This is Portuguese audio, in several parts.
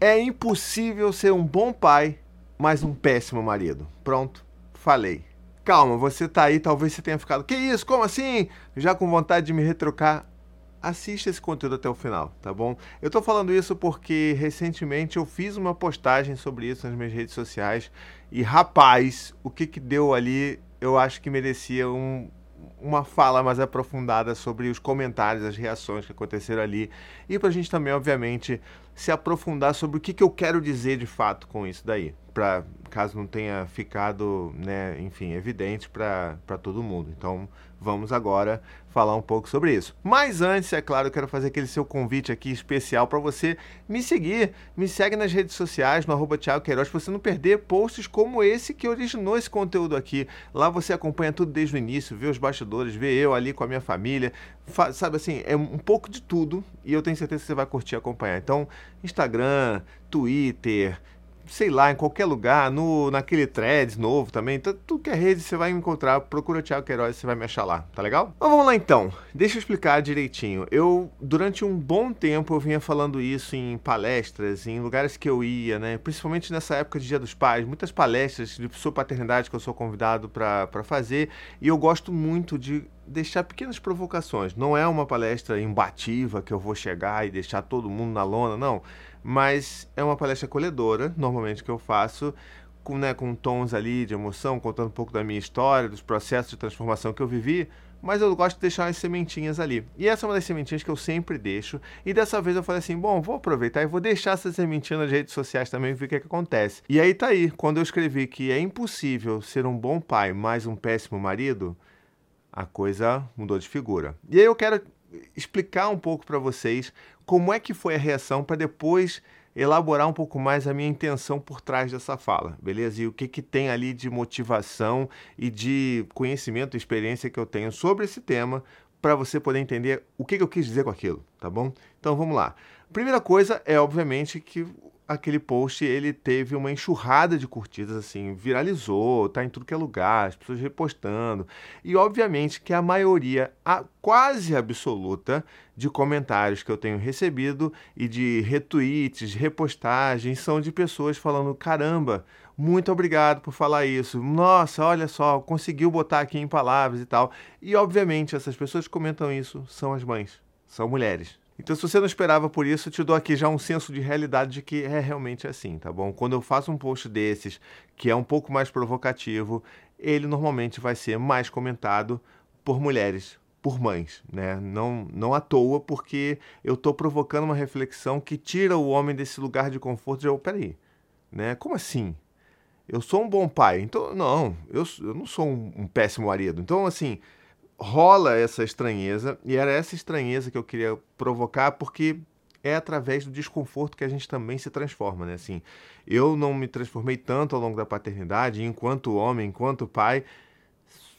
É impossível ser um bom pai, mas um péssimo marido. Pronto, falei. Calma, você tá aí, talvez você tenha ficado. Que isso? Como assim? Já com vontade de me retrocar? Assista esse conteúdo até o final, tá bom? Eu tô falando isso porque recentemente eu fiz uma postagem sobre isso nas minhas redes sociais e rapaz, o que que deu ali, eu acho que merecia um, uma fala mais aprofundada sobre os comentários, as reações que aconteceram ali. E para a gente também, obviamente, se aprofundar sobre o que, que eu quero dizer de fato com isso daí. Para caso não tenha ficado, né, enfim, evidente para todo mundo. Então, vamos agora falar um pouco sobre isso. Mas antes, é claro, eu quero fazer aquele seu convite aqui especial para você me seguir. Me segue nas redes sociais, no arroba Thiago Queiroz, para você não perder posts como esse que originou esse conteúdo aqui. Lá você acompanha tudo desde o início, vê os bastidores, vê eu ali com a minha família. Sabe assim, é um pouco de tudo e eu tenho certeza que você vai curtir acompanhar. Então, Instagram, Twitter, sei lá, em qualquer lugar, no, naquele threads novo também. Então, tudo que é rede você vai encontrar. Procura Thiago Queiroz, você vai me achar lá, tá legal? Mas vamos lá então. Deixa eu explicar direitinho. Eu, durante um bom tempo, eu vinha falando isso em palestras, em lugares que eu ia, né? Principalmente nessa época de Dia dos Pais. Muitas palestras de sua paternidade que eu sou convidado para fazer. E eu gosto muito de deixar pequenas provocações. Não é uma palestra imbativa que eu vou chegar e deixar todo mundo na lona, não mas é uma palestra acolhedora, normalmente que eu faço, com, né, com tons ali de emoção, contando um pouco da minha história, dos processos de transformação que eu vivi, mas eu gosto de deixar as sementinhas ali. E essa é uma das sementinhas que eu sempre deixo. E dessa vez eu falei assim: bom, vou aproveitar e vou deixar essa sementinha nas redes sociais também e ver o que, é que acontece. E aí tá aí, quando eu escrevi que é impossível ser um bom pai mais um péssimo marido, a coisa mudou de figura. E aí eu quero explicar um pouco para vocês como é que foi a reação para depois elaborar um pouco mais a minha intenção por trás dessa fala, beleza? E o que, que tem ali de motivação e de conhecimento experiência que eu tenho sobre esse tema para você poder entender o que, que eu quis dizer com aquilo, tá bom? Então vamos lá. Primeira coisa é, obviamente, que aquele post ele teve uma enxurrada de curtidas, assim, viralizou, tá em tudo que é lugar, as pessoas repostando. E obviamente que a maioria, a quase absoluta, de comentários que eu tenho recebido e de retweets, repostagens, são de pessoas falando: caramba, muito obrigado por falar isso. Nossa, olha só, conseguiu botar aqui em palavras e tal. E obviamente essas pessoas que comentam isso são as mães, são mulheres então, se você não esperava por isso, eu te dou aqui já um senso de realidade de que é realmente assim, tá bom? Quando eu faço um post desses, que é um pouco mais provocativo, ele normalmente vai ser mais comentado por mulheres, por mães, né? Não, não à toa, porque eu estou provocando uma reflexão que tira o homem desse lugar de conforto de, oh, peraí, né? Como assim? Eu sou um bom pai, então, não, eu, eu não sou um, um péssimo marido. Então, assim, rola essa estranheza, e era essa estranheza que eu queria provocar, porque é através do desconforto que a gente também se transforma, né? Assim, eu não me transformei tanto ao longo da paternidade, enquanto homem, enquanto pai,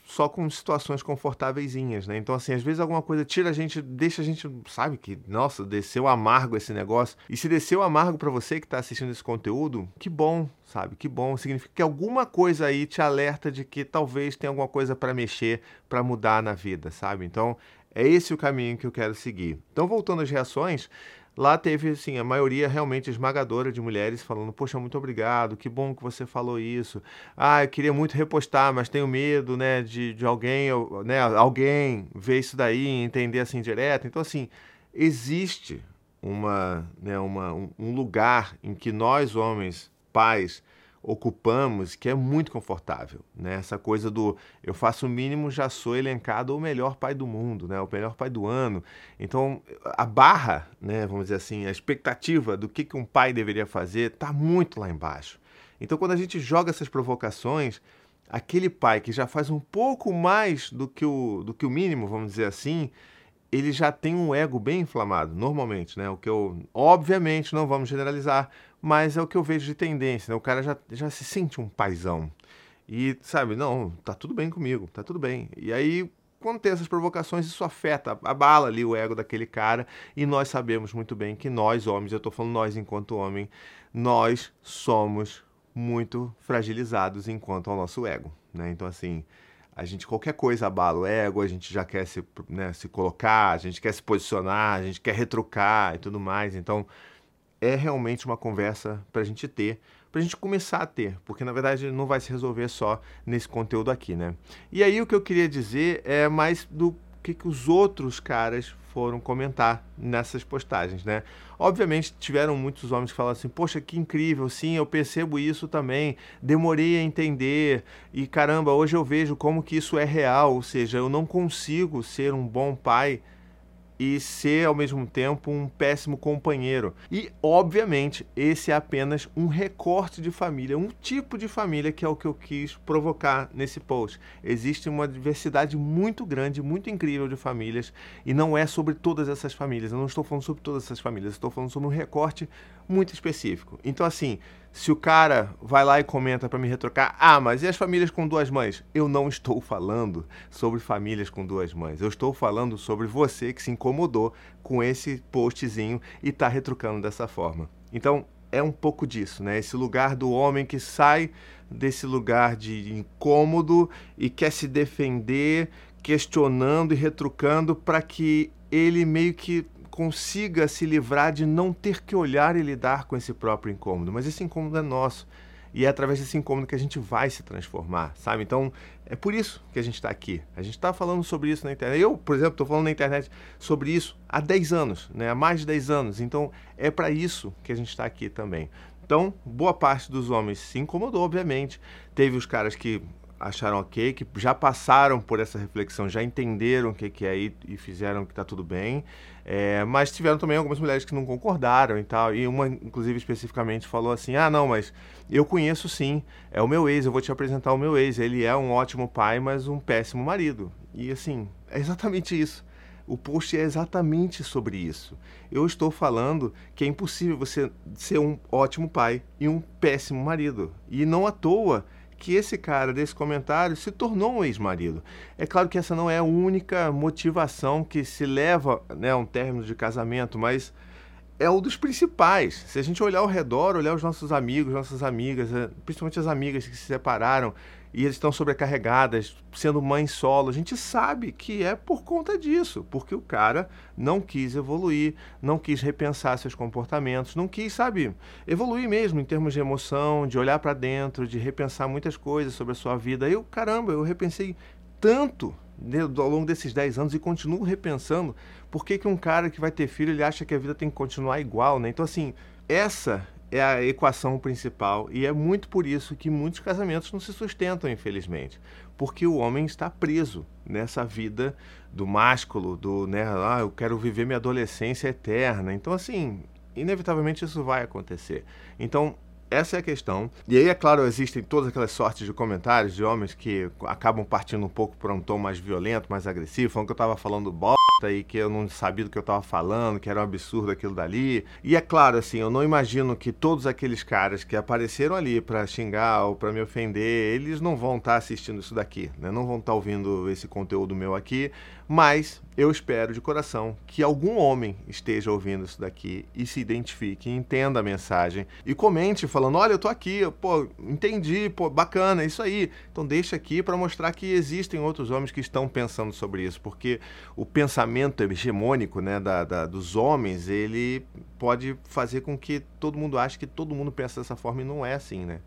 só com situações confortáveis, né? Então, assim, às vezes alguma coisa tira a gente, deixa a gente, sabe, que, nossa, desceu amargo esse negócio. E se desceu amargo para você que está assistindo esse conteúdo, que bom, sabe? Que bom. Significa que alguma coisa aí te alerta de que talvez tenha alguma coisa para mexer, para mudar na vida, sabe? Então, é esse o caminho que eu quero seguir. Então, voltando às reações, Lá teve, assim, a maioria realmente esmagadora de mulheres falando: Poxa, muito obrigado, que bom que você falou isso. Ah, eu queria muito repostar, mas tenho medo, né, de, de alguém, né, alguém ver isso daí entender assim direto. Então, assim, existe uma, né, uma, um lugar em que nós, homens, pais, ocupamos que é muito confortável, né? Essa coisa do eu faço o mínimo, já sou elencado o melhor pai do mundo, né? O melhor pai do ano. Então, a barra, né, vamos dizer assim, a expectativa do que, que um pai deveria fazer está muito lá embaixo. Então, quando a gente joga essas provocações, aquele pai que já faz um pouco mais do que o, do que o mínimo, vamos dizer assim, ele já tem um ego bem inflamado, normalmente, né? O que eu, obviamente, não vamos generalizar, mas é o que eu vejo de tendência, né? O cara já, já se sente um paizão. E, sabe, não, tá tudo bem comigo, tá tudo bem. E aí, quando tem essas provocações, isso afeta, abala ali o ego daquele cara. E nós sabemos muito bem que nós, homens, eu tô falando nós enquanto homem, nós somos muito fragilizados enquanto ao nosso ego, né? Então, assim, a gente qualquer coisa abala o ego, a gente já quer se, né, se colocar, a gente quer se posicionar, a gente quer retrucar e tudo mais. Então, é realmente uma conversa para a gente ter, para a gente começar a ter, porque na verdade não vai se resolver só nesse conteúdo aqui, né? E aí o que eu queria dizer é mais do que, que os outros caras foram comentar nessas postagens, né? Obviamente tiveram muitos homens que falaram assim: "Poxa, que incrível, sim, eu percebo isso também. Demorei a entender e caramba, hoje eu vejo como que isso é real, ou seja, eu não consigo ser um bom pai e ser ao mesmo tempo um péssimo companheiro. E, obviamente, esse é apenas um recorte de família, um tipo de família que é o que eu quis provocar nesse post. Existe uma diversidade muito grande, muito incrível de famílias e não é sobre todas essas famílias. Eu não estou falando sobre todas essas famílias, estou falando sobre um recorte muito específico. Então, assim, se o cara vai lá e comenta para me retrocar, ah, mas e as famílias com duas mães? Eu não estou falando sobre famílias com duas mães. Eu estou falando sobre você que se incomodou com esse postzinho e está retrucando dessa forma. Então, é um pouco disso, né? Esse lugar do homem que sai desse lugar de incômodo e quer se defender, questionando e retrucando para que ele meio que consiga se livrar de não ter que olhar e lidar com esse próprio incômodo. Mas esse incômodo é nosso. E é através desse incômodo que a gente vai se transformar, sabe? Então, é por isso que a gente está aqui. A gente está falando sobre isso na internet. Eu, por exemplo, estou falando na internet sobre isso há 10 anos, né? há mais de 10 anos. Então, é para isso que a gente está aqui também. Então, boa parte dos homens se incomodou, obviamente. Teve os caras que acharam ok, que já passaram por essa reflexão, já entenderam o que, que é e, e fizeram que está tudo bem. É, mas tiveram também algumas mulheres que não concordaram e tal. E uma, inclusive, especificamente falou assim: ah, não, mas eu conheço sim, é o meu ex, eu vou te apresentar o meu ex. Ele é um ótimo pai, mas um péssimo marido. E assim, é exatamente isso. O post é exatamente sobre isso. Eu estou falando que é impossível você ser um ótimo pai e um péssimo marido. E não à toa que esse cara desse comentário se tornou um ex-marido. É claro que essa não é a única motivação que se leva né, a um término de casamento, mas é um dos principais. Se a gente olhar ao redor, olhar os nossos amigos, nossas amigas, eh, principalmente as amigas que se separaram e eles estão sobrecarregadas, sendo mãe solo, a gente sabe que é por conta disso, porque o cara não quis evoluir, não quis repensar seus comportamentos, não quis, sabe, evoluir mesmo em termos de emoção, de olhar para dentro, de repensar muitas coisas sobre a sua vida. Eu, caramba, eu repensei tanto né, ao longo desses 10 anos e continuo repensando por que, que um cara que vai ter filho ele acha que a vida tem que continuar igual, né? Então, assim, essa é a equação principal e é muito por isso que muitos casamentos não se sustentam, infelizmente, porque o homem está preso nessa vida do másculo, do, né, ah, eu quero viver minha adolescência eterna. Então, assim, inevitavelmente isso vai acontecer. Então, essa é a questão. E aí, é claro, existem todas aquelas sortes de comentários de homens que acabam partindo um pouco para um tom mais violento, mais agressivo, falando que eu estava falando bosta e que eu não sabia do que eu estava falando, que era um absurdo aquilo dali. E é claro, assim, eu não imagino que todos aqueles caras que apareceram ali para xingar ou para me ofender, eles não vão estar tá assistindo isso daqui, né? Não vão estar tá ouvindo esse conteúdo meu aqui, mas eu espero de coração que algum homem esteja ouvindo isso daqui e se identifique, entenda a mensagem e comente falando: "Olha, eu tô aqui, pô, entendi, pô, bacana, isso aí". Então deixa aqui para mostrar que existem outros homens que estão pensando sobre isso, porque o pensamento hegemônico, né, da, da dos homens, ele pode fazer com que todo mundo ache que todo mundo pensa dessa forma e não é assim, né?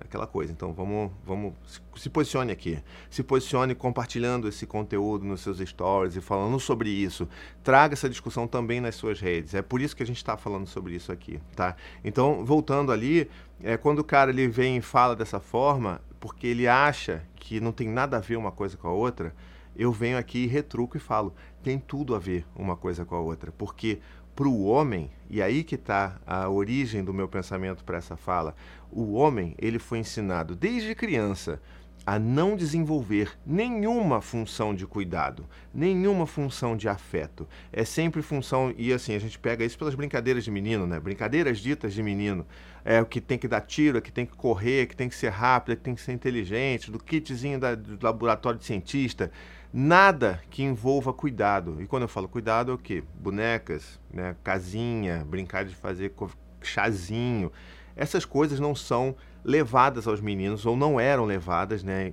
Aquela coisa. Então vamos, vamos se posicione aqui, se posicione compartilhando esse conteúdo nos seus stories e falando sobre isso. Traga essa discussão também nas suas redes. É por isso que a gente está falando sobre isso aqui, tá? Então voltando ali, é quando o cara ele vem e fala dessa forma, porque ele acha que não tem nada a ver uma coisa com a outra. Eu venho aqui e retruco e falo, tem tudo a ver uma coisa com a outra, porque para o homem, e aí que está a origem do meu pensamento para essa fala, o homem ele foi ensinado desde criança a não desenvolver nenhuma função de cuidado, nenhuma função de afeto. É sempre função, e assim, a gente pega isso pelas brincadeiras de menino, né? Brincadeiras ditas de menino. É o que tem que dar tiro, é que tem que correr, é que tem que ser rápido, é que tem que ser inteligente, do kitzinho da, do laboratório de cientista nada que envolva cuidado. E quando eu falo cuidado, é o quê? Bonecas, né? casinha, brincar de fazer chazinho. Essas coisas não são levadas aos meninos, ou não eram levadas, né?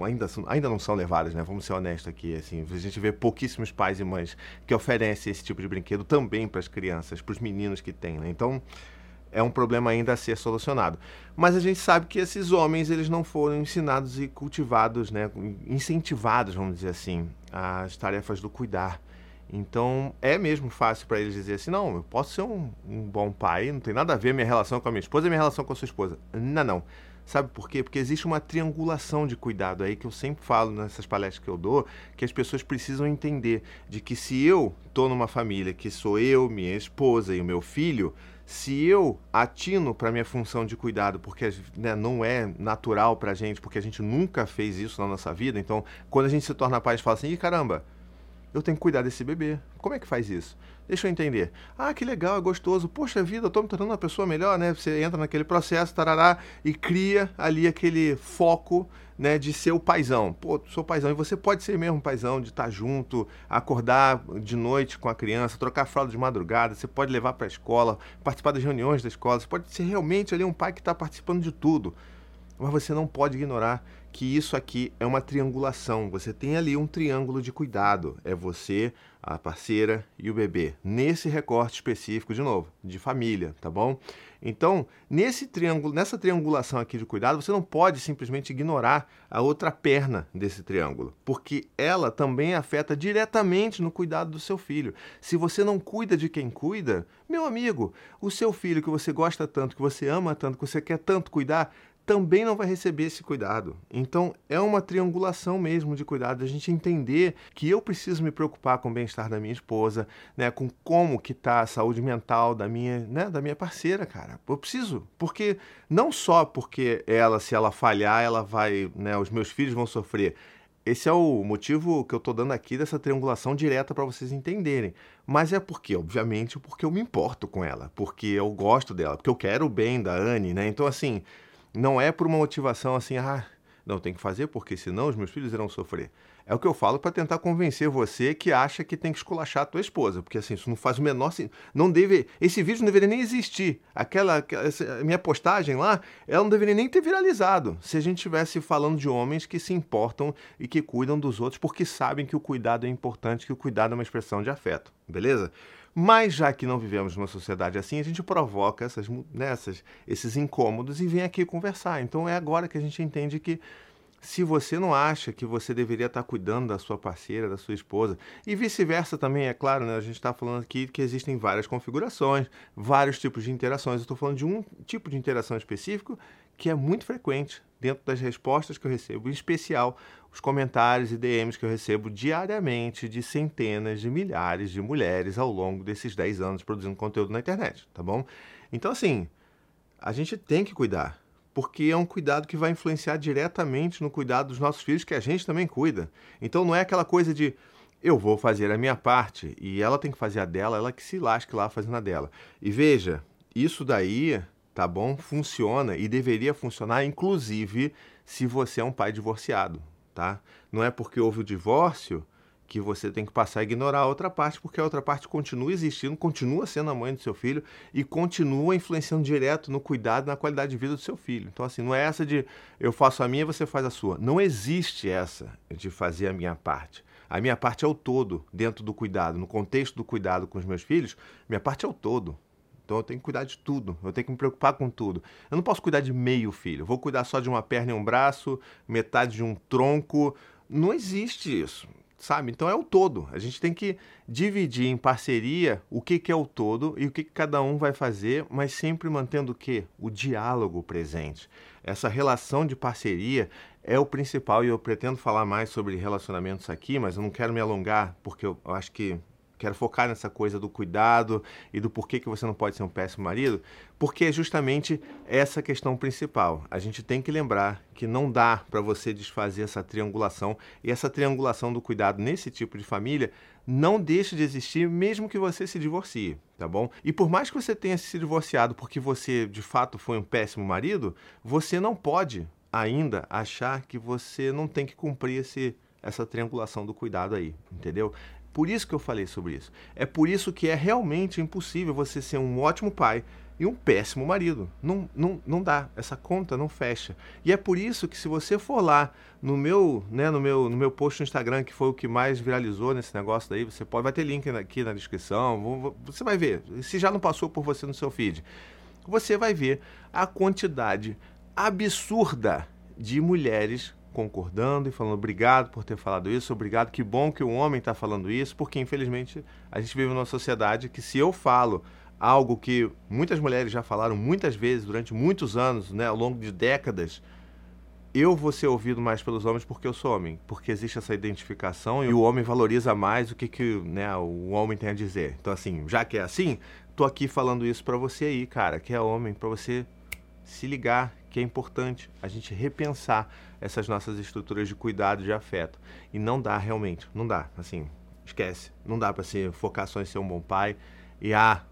ainda, ainda não são levadas, né? Vamos ser honestos aqui, assim, a gente vê pouquíssimos pais e mães que oferecem esse tipo de brinquedo também para as crianças, para os meninos que têm, né? Então, é um problema ainda a ser solucionado. Mas a gente sabe que esses homens, eles não foram ensinados e cultivados, né, incentivados, vamos dizer assim, às tarefas do cuidar. Então, é mesmo fácil para eles dizer assim: não, eu posso ser um, um, bom pai, não tem nada a ver minha relação com a minha esposa e minha relação com a sua esposa. Não, não. Sabe por quê? Porque existe uma triangulação de cuidado aí que eu sempre falo nessas palestras que eu dou, que as pessoas precisam entender de que se eu estou numa família que sou eu, minha esposa e o meu filho, se eu atino para minha função de cuidado, porque né, não é natural para a gente, porque a gente nunca fez isso na nossa vida, então quando a gente se torna pai, a gente fala assim: caramba, eu tenho que cuidar desse bebê. Como é que faz isso? Deixa eu entender. Ah, que legal, é gostoso. Poxa vida, eu estou me tornando uma pessoa melhor, né? Você entra naquele processo, tarará, e cria ali aquele foco, né, de ser o paizão. Pô, sou paizão. E você pode ser mesmo paizão, de estar junto, acordar de noite com a criança, trocar fralda de madrugada, você pode levar para a escola, participar das reuniões da escola, você pode ser realmente ali um pai que está participando de tudo. Mas você não pode ignorar que isso aqui é uma triangulação. Você tem ali um triângulo de cuidado. É você, a parceira e o bebê. Nesse recorte específico, de novo, de família, tá bom? Então, nesse triângulo, nessa triangulação aqui de cuidado, você não pode simplesmente ignorar a outra perna desse triângulo, porque ela também afeta diretamente no cuidado do seu filho. Se você não cuida de quem cuida, meu amigo, o seu filho que você gosta tanto, que você ama tanto, que você quer tanto cuidar, também não vai receber esse cuidado. Então é uma triangulação mesmo de cuidado, a gente entender que eu preciso me preocupar com o bem-estar da minha esposa, né, com como que tá a saúde mental da minha, né, da minha parceira, cara. Eu preciso, porque não só porque ela se ela falhar, ela vai, né, os meus filhos vão sofrer. Esse é o motivo que eu estou dando aqui dessa triangulação direta para vocês entenderem. Mas é porque, obviamente, porque eu me importo com ela, porque eu gosto dela, porque eu quero o bem da Anne, né? Então, assim, não é por uma motivação assim, ah, não, tem que fazer porque senão os meus filhos irão sofrer. É o que eu falo para tentar convencer você que acha que tem que esculachar a tua esposa, porque assim, isso não faz o menor sentido. Não deve, esse vídeo não deveria nem existir. Aquela, aquela minha postagem lá, ela não deveria nem ter viralizado, se a gente estivesse falando de homens que se importam e que cuidam dos outros porque sabem que o cuidado é importante, que o cuidado é uma expressão de afeto, beleza? Mas já que não vivemos numa sociedade assim, a gente provoca essas, né, esses incômodos e vem aqui conversar. Então é agora que a gente entende que se você não acha que você deveria estar cuidando da sua parceira, da sua esposa, e vice-versa também, é claro, né? a gente está falando aqui que existem várias configurações, vários tipos de interações. Eu estou falando de um tipo de interação específico que é muito frequente dentro das respostas que eu recebo, em especial os comentários e DMs que eu recebo diariamente de centenas de milhares de mulheres ao longo desses 10 anos produzindo conteúdo na internet, tá bom? Então, assim, a gente tem que cuidar, porque é um cuidado que vai influenciar diretamente no cuidado dos nossos filhos, que a gente também cuida. Então, não é aquela coisa de eu vou fazer a minha parte e ela tem que fazer a dela, ela que se lasque lá fazendo a dela. E veja, isso daí, tá bom? Funciona e deveria funcionar, inclusive, se você é um pai divorciado tá? Não é porque houve o divórcio que você tem que passar a ignorar a outra parte, porque a outra parte continua existindo, continua sendo a mãe do seu filho e continua influenciando direto no cuidado, na qualidade de vida do seu filho. Então, assim, não é essa de eu faço a minha você faz a sua. Não existe essa de fazer a minha parte. A minha parte é o todo dentro do cuidado, no contexto do cuidado com os meus filhos, minha parte é o todo. Então eu tenho que cuidar de tudo, eu tenho que me preocupar com tudo. Eu não posso cuidar de meio filho, vou cuidar só de uma perna e um braço, metade de um tronco. Não existe isso, sabe? Então é o todo. A gente tem que dividir em parceria o que, que é o todo e o que, que cada um vai fazer, mas sempre mantendo o quê? O diálogo presente. Essa relação de parceria é o principal e eu pretendo falar mais sobre relacionamentos aqui, mas eu não quero me alongar porque eu acho que quero focar nessa coisa do cuidado e do porquê que você não pode ser um péssimo marido, porque é justamente essa questão principal. A gente tem que lembrar que não dá para você desfazer essa triangulação e essa triangulação do cuidado nesse tipo de família não deixa de existir mesmo que você se divorcie, tá bom? E por mais que você tenha se divorciado porque você de fato foi um péssimo marido, você não pode ainda achar que você não tem que cumprir esse essa triangulação do cuidado aí, entendeu? Por isso que eu falei sobre isso. É por isso que é realmente impossível você ser um ótimo pai, e um péssimo marido. Não, não, não dá, essa conta não fecha. E é por isso que se você for lá no meu, né, no meu, no meu post no Instagram, que foi o que mais viralizou nesse negócio daí, você pode, vai ter link aqui na descrição, você vai ver. Se já não passou por você no seu feed, você vai ver a quantidade absurda de mulheres concordando e falando obrigado por ter falado isso, obrigado, que bom que o homem está falando isso, porque infelizmente a gente vive numa sociedade que se eu falo algo que muitas mulheres já falaram muitas vezes durante muitos anos, né, ao longo de décadas, eu vou ser ouvido mais pelos homens porque eu sou homem, porque existe essa identificação e o homem valoriza mais o que, que né, o homem tem a dizer. Então, assim, já que é assim, tô aqui falando isso para você aí, cara, que é homem, para você se ligar que é importante a gente repensar essas nossas estruturas de cuidado, de afeto. E não dá realmente, não dá, assim, esquece. Não dá para se focar só em ser um bom pai e ah,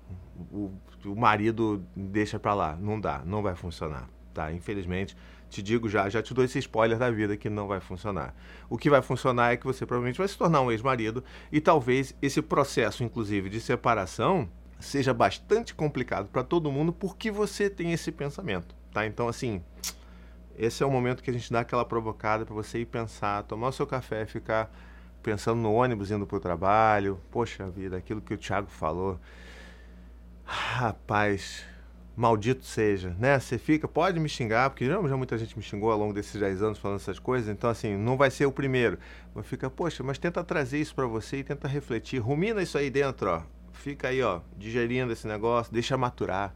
o, o marido deixa para lá. Não dá, não vai funcionar, tá? Infelizmente, te digo já, já te dou esse spoiler da vida que não vai funcionar. O que vai funcionar é que você provavelmente vai se tornar um ex-marido e talvez esse processo, inclusive, de separação seja bastante complicado para todo mundo porque você tem esse pensamento, tá? Então, assim, esse é o momento que a gente dá aquela provocada para você ir pensar, tomar o seu café, ficar pensando no ônibus indo para o trabalho. Poxa vida, aquilo que o Thiago falou. Rapaz, maldito seja, né? Você fica, pode me xingar, porque já, já muita gente me xingou ao longo desses 10 anos falando essas coisas, então assim, não vai ser o primeiro. Mas fica, poxa, mas tenta trazer isso para você e tenta refletir, rumina isso aí dentro, ó. Fica aí, ó, digerindo esse negócio, deixa maturar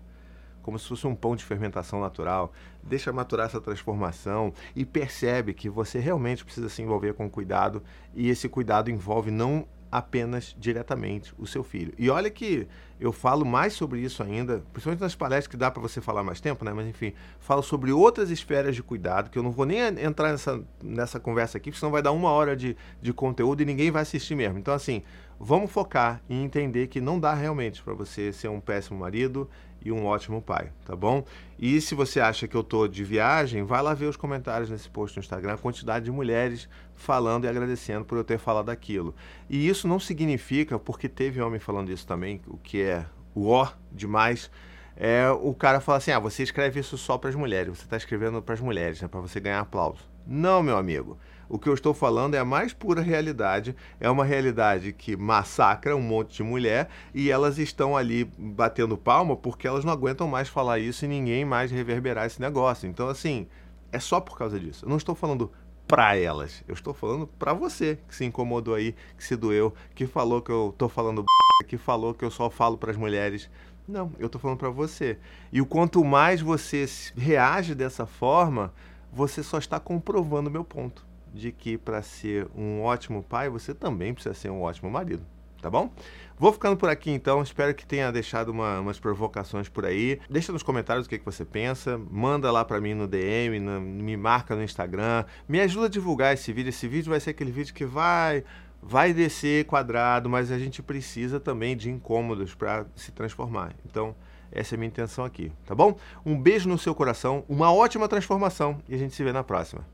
como se fosse um pão de fermentação natural. Deixa maturar essa transformação e percebe que você realmente precisa se envolver com cuidado e esse cuidado envolve não apenas diretamente o seu filho. E olha que eu falo mais sobre isso ainda, principalmente nas palestras que dá para você falar mais tempo, né? Mas enfim, falo sobre outras esferas de cuidado, que eu não vou nem entrar nessa, nessa conversa aqui, porque senão vai dar uma hora de, de conteúdo e ninguém vai assistir mesmo. Então, assim, vamos focar em entender que não dá realmente para você ser um péssimo marido e um ótimo pai, tá bom? E se você acha que eu tô de viagem, vai lá ver os comentários nesse post no Instagram, a quantidade de mulheres falando e agradecendo por eu ter falado aquilo. E isso não significa, porque teve homem falando isso também, o que é o ó demais, é o cara fala assim: "Ah, você escreve isso só para as mulheres, você está escrevendo para as mulheres, né, para você ganhar aplauso". Não, meu amigo. O que eu estou falando é a mais pura realidade. É uma realidade que massacra um monte de mulher e elas estão ali batendo palma porque elas não aguentam mais falar isso e ninguém mais reverberar esse negócio. Então, assim, é só por causa disso. Eu não estou falando para elas. Eu estou falando para você que se incomodou aí, que se doeu, que falou que eu tô falando que falou que eu só falo para as mulheres. Não, eu tô falando para você. E o quanto mais você reage dessa forma, você só está comprovando meu ponto de que para ser um ótimo pai, você também precisa ser um ótimo marido, tá bom? Vou ficando por aqui então, espero que tenha deixado uma, umas provocações por aí. Deixa nos comentários o que, que você pensa, manda lá para mim no DM, no, me marca no Instagram, me ajuda a divulgar esse vídeo. Esse vídeo vai ser aquele vídeo que vai vai descer quadrado, mas a gente precisa também de incômodos para se transformar. Então, essa é a minha intenção aqui, tá bom? Um beijo no seu coração, uma ótima transformação e a gente se vê na próxima.